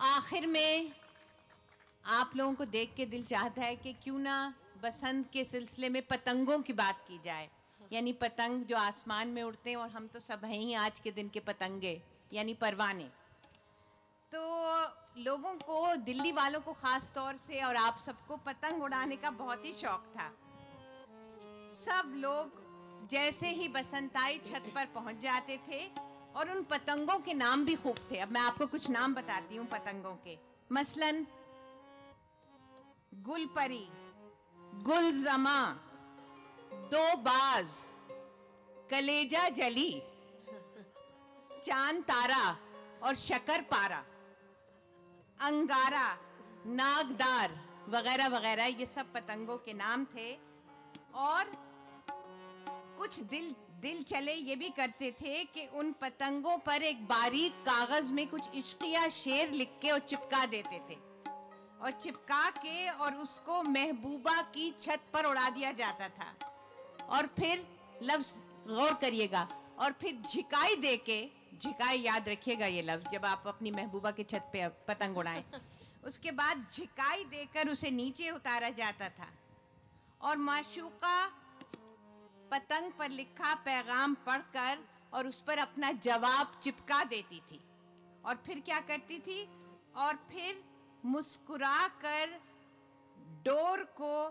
आखिर में आप लोगों को देख के दिल चाहता है कि क्यों ना बसंत के सिलसिले में पतंगों की बात की जाए। यानी पतंग जो आसमान में उड़ते हैं और हम तो सब हैं ही आज के दिन के पतंगे, यानी परवाने। तो लोगों को, दिल्ली वालों को ख़ास तौर से और आप सबको पतंग उड़ाने का बहुत ही शौक था। सब लोग जैसे ही बसंत आई, छत पर पहुँच जाते थे। और उन पतंगों के नाम भी खूब थे। अब मैं आपको कुछ नाम बताती हूँ पतंगों के। मसलन, गुलपरी, गुलजमा, दो बाज, कलेजा जली, चाँद तारा और शकर पारा, अंगारा, नागदार वगैरह वगैरह, ये सब पतंगों के नाम थे। और कुछ दिल दिल चले ये भी करते थे कि उन पतंगों पर एक बारीक कागज़ में कुछ इश्किया शेर लिख के और चिपका देते थे। और चिपका के और उसको महबूबा की छत पर उड़ा दिया जाता था। और फिर लफ्ज गौर करिएगा, और फिर झिकाई दे के झिकाई याद रखिएगा ये लफ्ज, जब आप अपनी महबूबा की छत पे पतंग उड़ाएँ। उसके बाद झिकाई देकर उसे नीचे उतारा जाता था। और माशूका पतंग पर लिखा पैगाम पढ़कर और उस पर अपना जवाब चिपका देती थी। और फिर क्या करती थी? और फिर मुस्कुरा कर डोर को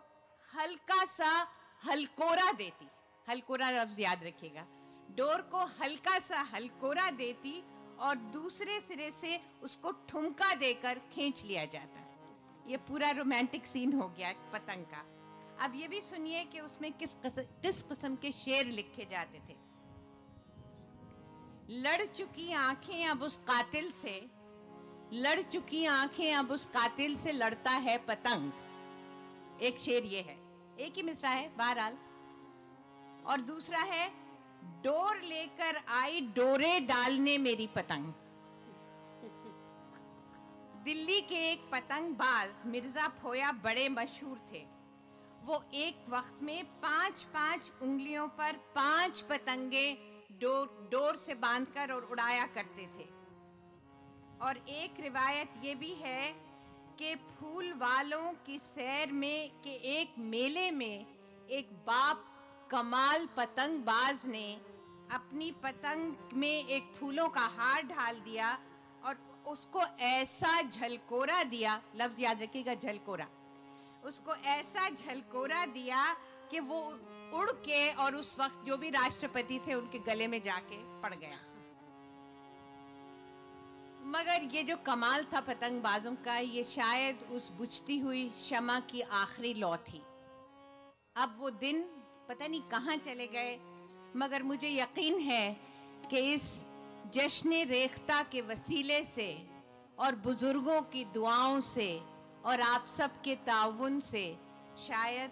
हल्का सा हलकोरा देती। हलकोरा लफ्ज याद रखिएगा। डोर को हल्का सा हलकोरा देती और दूसरे सिरे से उसको ठुमका देकर खींच लिया जाता। ये पूरा रोमांटिक सीन हो गया पतंग का। अब ये भी सुनिए कि उसमें किस किस किस किस्म के शेर लिखे जाते थे। लड़ चुकी आँखें अब उस कातिल से, लड़ चुकी आँखें अब उस कातिल से लड़ता है पतंग। एक शेर ये है। एक ही मिसरा है, बहरहाल। और दूसरा है, डोर लेकर आई डोरे डालने मेरी पतंग। दिल्ली के एक पतंग बाज मिर्ज़ा फोया बड़े मशहूर थे। वो एक वक्त में पाँच पाँच उंगलियों पर पाँच पतंगे डोर डोर से बांधकर और उड़ाया करते थे। और एक रिवायत ये भी है कि फूल वालों की सैर में, के एक मेले में एक बाप कमाल पतंग बाज ने अपनी पतंग में एक फूलों का हार ढाल दिया और उसको ऐसा झलकोरा दिया, लफ्ज याद रखिएगा, झलकोरा। उसको ऐसा झलकोरा दिया कि वो उड़ के और उस वक्त जो भी राष्ट्रपति थे उनके गले में जाके पड़ गया। मगर ये जो कमाल था पतंगबाजों का, ये शायद उस बुझती हुई शमा की आखिरी लौ थी। अब वो दिन पता नहीं कहाँ चले गए, मगर मुझे यकीन है कि इस जश्न रेख्ता के वसीले से और बुज़ुर्गों की दुआओं से और आप सब के ताउन से शायद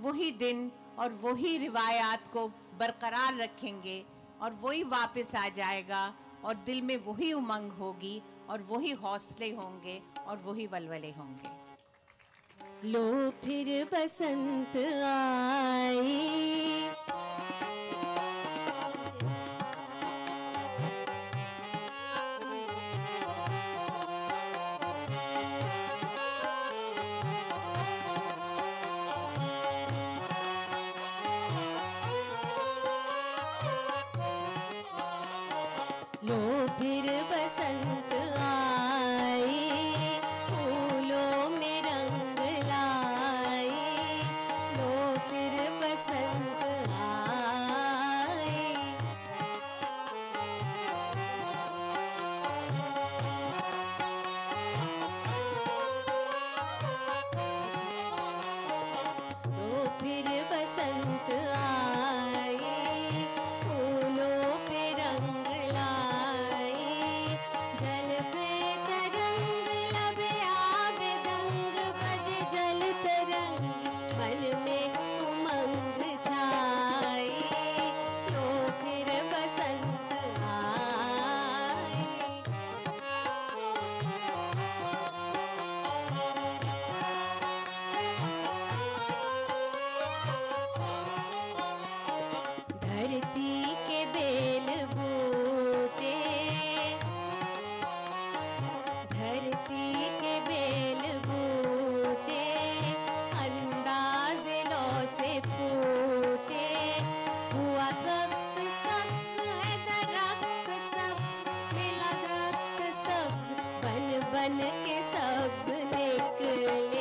वही दिन और वही रिवायात को बरकरार रखेंगे और वही वापस आ जाएगा और दिल में वही उमंग होगी और वही हौसले होंगे और वही वलवले होंगे। लो फिर बसंत आई। लो फिर बसंत बन के सब्ज निकले